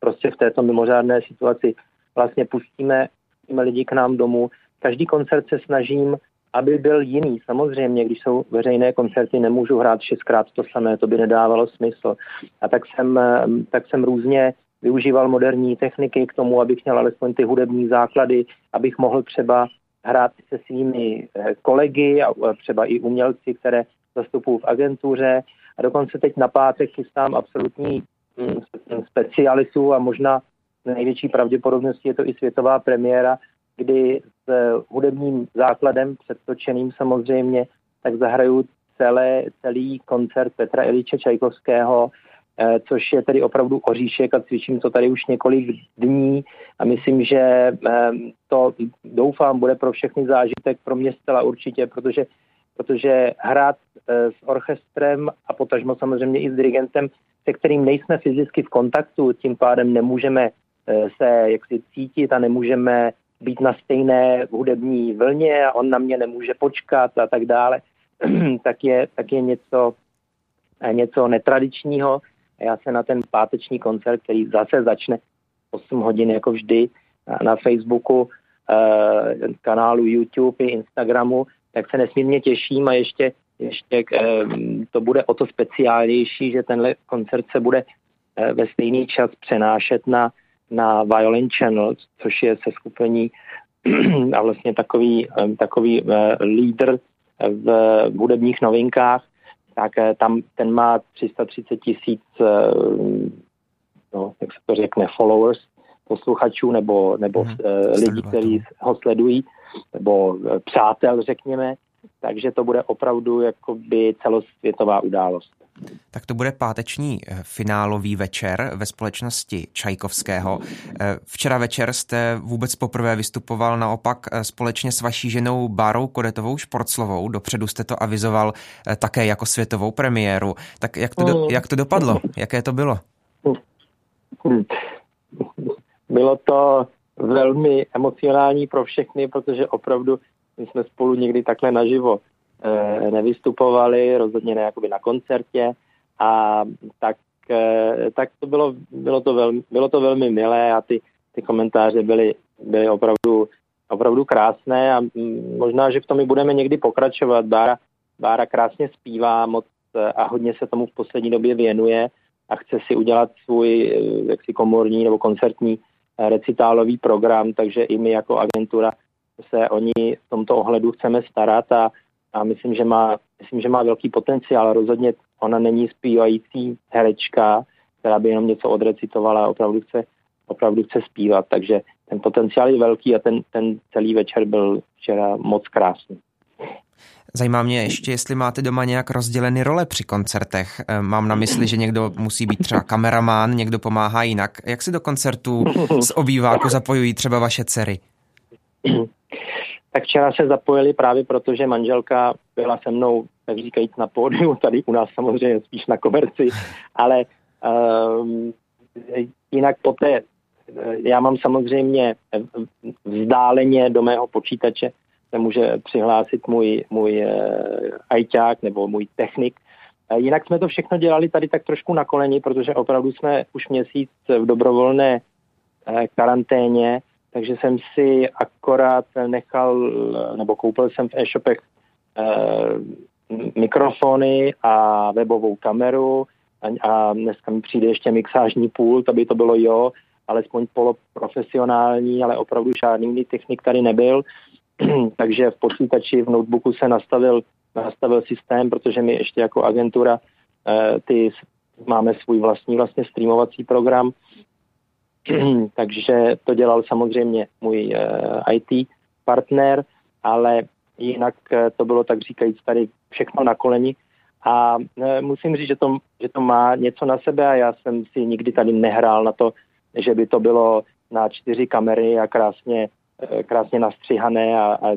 prostě v této mimořádné situaci vlastně pustíme, pustíme lidi k nám domů. Každý koncert se snažím aby byl jiný. Samozřejmě, když jsou veřejné koncerty, nemůžu hrát šestkrát to samé, to by nedávalo smysl. A tak jsem, eh, tak jsem různě využíval moderní techniky k tomu, abych měl alespoň ty hudební základy, abych mohl třeba hrát se svými eh, kolegy a třeba i umělci, které zastupují v agentuře. A dokonce teď na pátek chystám absolutní mm, specialistu a možná největší pravděpodobností je to i světová premiéra kdy s hudebním základem předtočeným samozřejmě, tak zahraju celé, celý koncert Petra Iliče Čajkovského, eh, což je tedy opravdu oříšek a cvičím to tady už několik dní a myslím, že eh, to doufám bude pro všechny zážitek, pro mě zcela určitě, protože, protože hrát eh, s orchestrem a potažmo samozřejmě i s dirigentem, se kterým nejsme fyzicky v kontaktu, tím pádem nemůžeme se jaksi cítit a nemůžeme být na stejné hudební vlně a on na mě nemůže počkat a tak dále, tak je, tak je něco, něco netradičního. A já se na ten páteční koncert, který zase začne 8 hodin jako vždy na Facebooku, eh, kanálu YouTube i Instagramu, tak se nesmírně těším a ještě, ještě eh, to bude o to speciálnější, že tenhle koncert se bude eh, ve stejný čas přenášet na na Violin Channel, což je se skupení a vlastně takový, takový lídr v hudebních novinkách, tak eh, tam ten má 330 tisíc, eh, no, jak se to řekne, followers, posluchačů nebo, nebo hmm, lidí, kteří ho sledují, nebo přátel, řekněme. Takže to bude opravdu jakoby celosvětová událost. Tak to bude páteční eh, finálový večer ve společnosti Čajkovského. Eh, včera večer jste vůbec poprvé vystupoval naopak eh, společně s vaší ženou Bárou Kodetovou Športslovou. Dopředu jste to avizoval také jako světovou premiéru. Tak jak to, do, mm. jak to dopadlo? Jaké to bylo? Bylo to velmi emocionální pro všechny, protože opravdu my jsme spolu někdy takhle naživo Eh, nevystupovali, rozhodně ne jakoby na koncertě a tak, eh, tak to bylo, bylo, to velmi, bylo to velmi milé a ty, ty komentáře byly, byly opravdu, opravdu krásné a možná, že v tom i budeme někdy pokračovat. Bára, Bára krásně zpívá moc eh, a hodně se tomu v poslední době věnuje a chce si udělat svůj jaksi komorní nebo koncertní recitálový program, takže i my jako agentura se o ní v tomto ohledu chceme starat a a myslím, že má, myslím, že má velký potenciál. Rozhodně ona není zpívající herečka, která by jenom něco odrecitovala, opravdu chce opravdu chce zpívat, takže ten potenciál je velký a ten, ten celý večer byl včera moc krásný. Zajímá mě ještě, jestli máte doma nějak rozděleny role při koncertech. Eh, mám na mysli, že někdo musí být třeba kameramán, někdo pomáhá jinak. Jak si do koncertu z obýváku zapojují třeba vaše dcery? Tak včera se zapojili právě proto, že manželka byla se mnou, tak říkajíc, na pódiu, tady u nás samozřejmě spíš na komerci, ale um, jinak poté, eh, já mám samozřejmě vzdáleně do mého počítače se může přihlásit můj, můj eh, ajťák nebo můj technik. Eh, jinak jsme to všechno dělali tady tak trošku na koleni, protože opravdu jsme už měsíc v dobrovolné eh, karanténě, takže jsem si akorát nechal, nebo koupil jsem v e-shopech mikrofony a webovou kameru a, a dneska mi přijde ještě mixážní pult, aby to bylo jo, alespoň poloprofesionální, ale opravdu žádný technik tady nebyl. takže v počítači, v notebooku se nastavil, nastavil systém, protože my ještě jako agentura eh, ty máme svůj vlastní vlastně streamovací program, takže to dělal samozřejmě můj eh, IT partner, ale jinak eh, to bylo tak říkajíc tady všechno na koleni. A musím říct, že to, že to má něco na sebe a já jsem si nikdy tady nehrál na to, že by to bylo na čtyři kamery a krásně krásně nastřihané a, a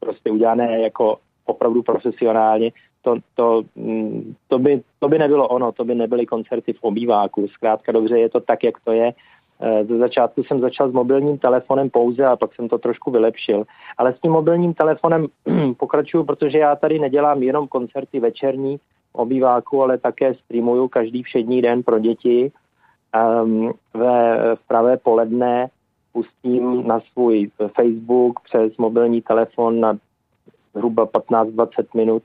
prostě udělané jako opravdu profesionálně, to, to, mm, to, by, to by nebylo ono, to by nebyly koncerty v obýváku. Zkrátka dobře, je to tak, jak to je. Eh, ze začátku jsem začal s mobilním telefonem pouze a pak jsem to trošku vylepšil. Ale s tím mobilním telefonem pokračuju, protože já tady nedělám jenom koncerty večerní obýváku, ale také streamuju každý všední den pro děti um, ve, v pravé poledne pustím na svůj Facebook přes mobilní telefon na zhruba 15-20 minut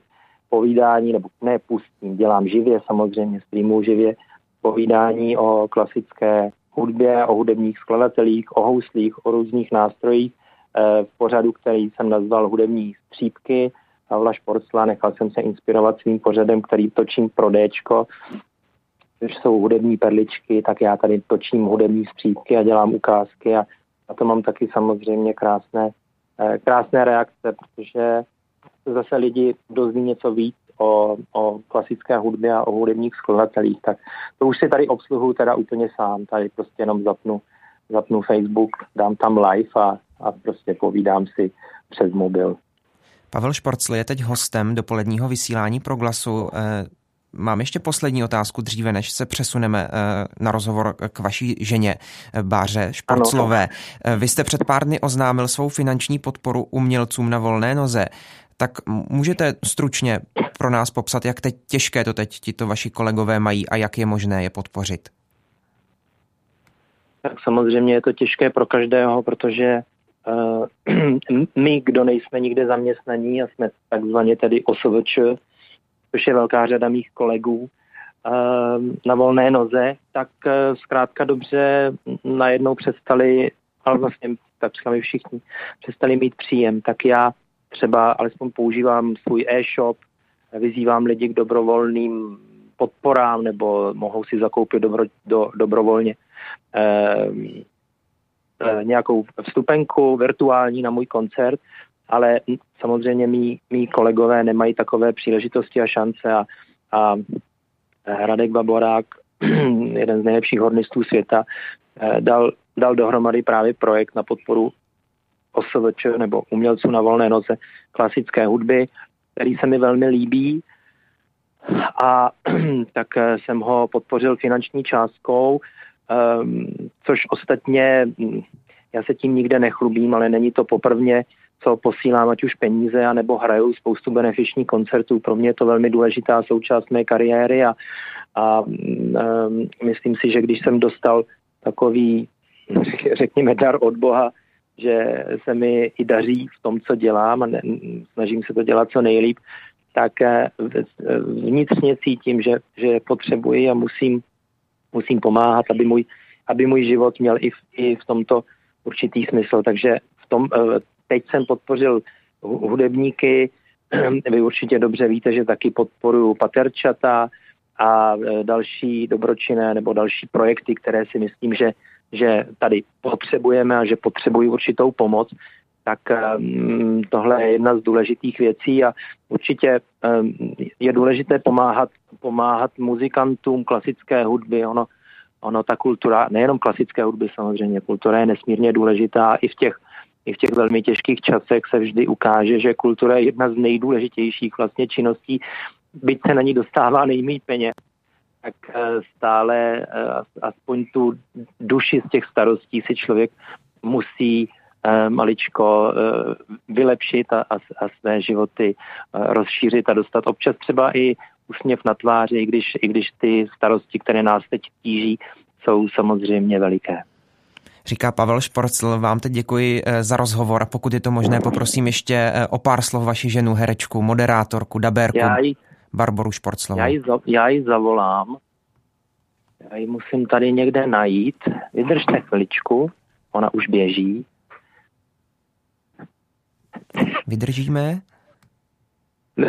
povídání, nebo ne pustím, dělám živě samozřejmě, streamu živě, povídání o klasické hudbě, o hudebních skladatelích, o houslích, o různých nástrojích eh, v pořadu, který jsem nazval Hudební střípky. Pavla Šporcla, nechal jsem se inspirovat svým pořadem, který točím pro Dčko, což jsou hudební perličky, tak já tady točím hudební střípky a dělám ukázky a na to mám taky samozřejmě krásné, eh, krásné reakce, protože zase lidi dozví něco víc o, o klasické hudbě a o hudebních skladatelích, tak to už si tady obsluhuju teda úplně sám, tady prostě jenom zapnu, zapnu Facebook, dám tam live a, a prostě povídám si přes mobil. Pavel Šporcl je teď hostem dopoledního vysílání pro glasu. Eh, Mám ještě poslední otázku dříve, než se přesuneme eh, na rozhovor k vaší ženě eh, Báře Šporclové. Eh, vy jste před pár dny oznámil svou finanční podporu umělcům na volné noze. Tak můžete stručně pro nás popsat, jak teď těžké to teď tito vaši kolegové mají a jak je možné je podpořit? Tak samozřejmě je to těžké pro každého, protože uh, my, kdo nejsme nikde zaměstnaní a jsme takzvaně tedy OSVČ, což je velká řada mých kolegů, ehm, na volné noze, tak eh, zkrátka dobře najednou přestali, ale vlastně takřka my všichni, přestali mít příjem. Tak já třeba alespoň používám svůj e-shop, vyzývám lidi k dobrovolným podporám nebo mohou si zakoupit dobro, do, dobrovolně eh, eh, nějakou vstupenku virtuální na můj koncert ale samozřejmě mý, mý kolegové nemají takové příležitosti a šance a, a Hradek Baborák, jeden z nejlepších hornistů světa, eh, dal, dal dohromady právě projekt na podporu OSVČ nebo umělců na volné noze klasické hudby, který se mi velmi líbí. A tak eh, jsem ho podpořil finanční částkou, ehm, což ostatně hm, já se tím nikde nechlubím, ale není to poprvně, co posílám, ať už peníze, anebo hraju spoustu benefičních koncertů. Pro mě je to velmi důležitá součást mé kariéry a, a um, myslím si, že když jsem dostal takový, řekněme, dar od Boha, že se mi i daří v tom, co dělám a ne, snažím se to dělat co nejlíp, tak eh, vnitřně cítím, že, že potřebuji a musím, musím pomáhat, aby můj, aby můj život měl i v, i v tomto určitý smysl. Takže v tom, eh, teď jsem podpořil hudebníky, vy určitě dobře víte, že taky podporuju Paterčata a e, další dobročinné nebo další projekty, které si myslím, že že tady potřebujeme a že potřebují určitou pomoc, tak um, tohle je jedna z důležitých věcí a určitě um, je důležité pomáhat, pomáhat muzikantům klasické hudby. Ono, ono ta kultura, nejenom klasické hudby samozřejmě, kultura je nesmírně důležitá i v těch i v těch velmi těžkých časech se vždy ukáže, že kultura je jedna z nejdůležitějších vlastně činností, byť se na ní dostává nejméně peněz, tak eh, stále eh, aspoň tu duši z těch starostí si člověk musí eh, maličko vylepšit a, a, a své životy rozšířit a dostat občas třeba i úsměv na tváři, i když, i když ty starosti, které nás teď tíží, jsou samozřejmě veliké. Říká Pavel Šporcl, vám teď děkuji za rozhovor a pokud je to možné, poprosím ještě o pár slov vaši ženu, herečku, moderátorku, dabérku. Já jí, Barboru Šporclovou. Já ji, za, já ji zavolám. Já ji musím tady někde najít. Vydržte chviličku. Ona už běží. Vydržíme?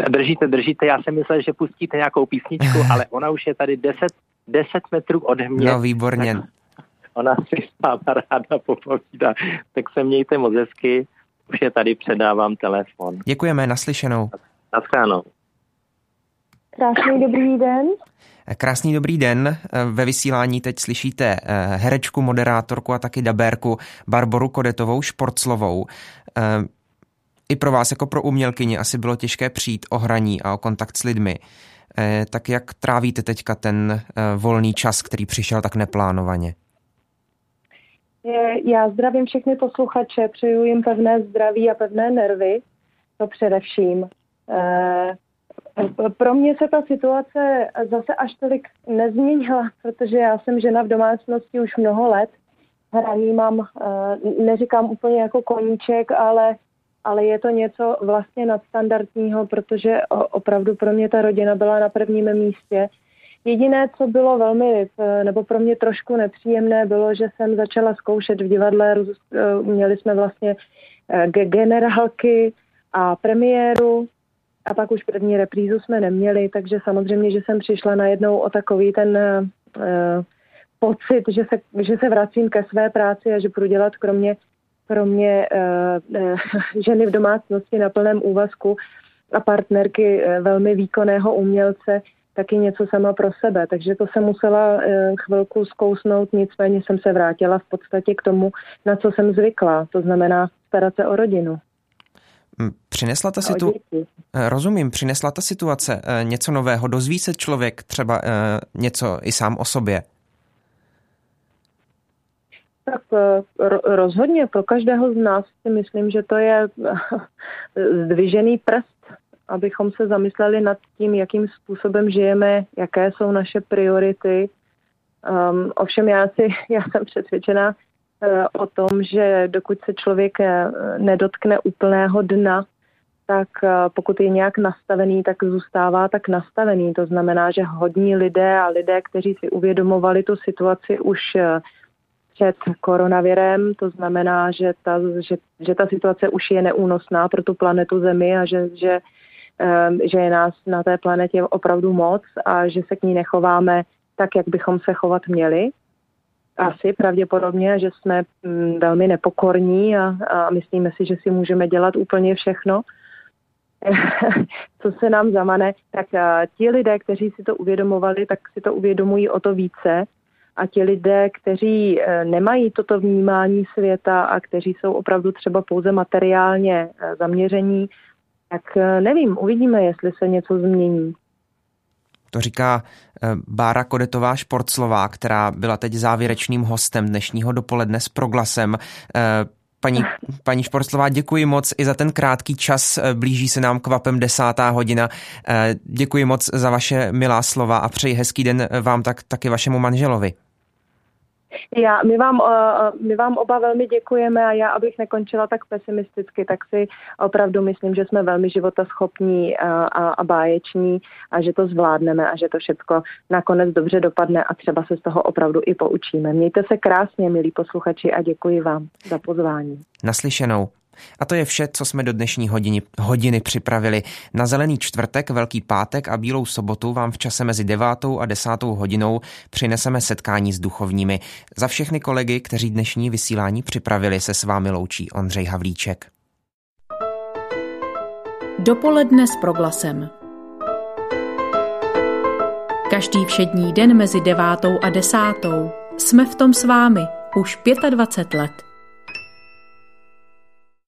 Držíte, držíte. Já jsem myslel, že pustíte nějakou písničku, ale ona už je tady 10, 10 metrů ode mě. No, výborně. Ona si s náma ráda popovídá. Tak se mějte moc hezky. Už je tady předávám telefon. Děkujeme, naslyšenou. Naschledanou. Krásný dobrý den. Krásný dobrý den. Ve vysílání teď slyšíte eh, herečku, moderátorku a taky dabérku Barboru Kodetovou Šporclovou. Eh, I pro vás jako pro umělkyni asi bylo těžké přijít o hraní a o kontakt s lidmi. Eh, tak jak trávíte teďka ten volný čas, který přišel tak neplánovaně? Já zdravím všechny posluchače, přeju jim pevné zdraví a pevné nervy, to především. Pro mě se ta situace zase až tolik nezměnila, protože já jsem žena v domácnosti už mnoho let. Hraní mám, eh, neříkám úplně jako koníček, ale, ale je to něco vlastně nadstandardního, protože opravdu pro mě ta rodina byla na prvním místě. Jediné, co bylo velmi, eh, nebo pro mě trošku nepříjemné, bylo, že jsem začala zkoušet v divadle. Eh, měli jsme vlastně generálky a premiéru a pak už první reprízu jsme neměli, takže samozřejmě, že jsem přišla najednou o takový ten pocit, že se, že se vracím ke své práci a že budu dělat kromě, kromě ženy v domácnosti na plném úvazku a partnerky velmi výkonného umělce, taky něco sama pro sebe. Takže to jsem musela uh, chvilku zkousnout, nicméně jsem se vrátila v podstatě k tomu, na co jsem zvykla. To znamená starat se o rodinu. Přinesla ta situace, eh, rozumím, přinesla ta situace eh, něco nového, dozví se člověk třeba eh, něco i sám o sobě? Tak rozhodně pro každého z nás si myslím, že to je zdvižený prst, abychom se zamysleli nad tím, jakým způsobem žijeme, jaké jsou naše priority. Um, ovšem já, si, já jsem přesvědčená, Eh, o tom, že dokud se člověk eh, nedotkne úplného dna, tak eh, pokud je nějak nastavený, tak zůstává tak nastavený. To znamená, že hodní lidé a lidé, kteří si uvědomovali tu situaci už před koronavirem, to znamená, že ta, že, že ta situace už je neúnosná pro tu planetu Zemi a že, že, že je nás na té planetě opravdu moc a že se k ní nechováme tak, jak bychom se chovat měli, asi pravděpodobně, že jsme mm, velmi nepokorní a, a myslíme si, že si můžeme dělat úplně všechno, co se nám zamane, tak ti lidé, kteří si to uvědomovali, tak si to uvědomují o to více. A ti lidé, kteří e, nemají toto vnímání světa a kteří jsou opravdu třeba pouze materiálně e, zaměření, tak e, nevím, uvidíme, jestli se něco změní. To říká eh, Bára Kodetová Športslová, která byla teď závěrečným hostem dnešního dopoledne s proglasem. Eh, paní, paní Športslová, děkuji moc i za ten krátký čas. Eh, blíží se nám kvapem desátá hodina. Děkuji moc za vaše milá slova a přeji hezký den vám tak taky vašemu manželovi. Já, my, vám, uh, my vám oba velmi děkujeme a já, abych nekončila tak pesimisticky, tak si opravdu myslím, že jsme velmi životaschopní a, a, a báječní a že to zvládneme a že to všechno nakonec dobře dopadne a třeba se z toho opravdu i poučíme. Mějte se krásně, milí posluchači, a děkuji vám za pozvání. Naslyšenou. A to je vše, co jsme do dnešní hodiny, hodiny připravili. Na Zelený čtvrtek, Velký pátek a Bílou sobotu vám v čase mezi devátou a desátou hodinou přineseme setkání s duchovními. Za všechny kolegy, kteří dnešní vysílání připravili, se s vámi loučí Ondřej Havlíček. Dopoledne s proglasem. Každý všední den mezi devátou a desátou jsme v tom s vámi už 25 let.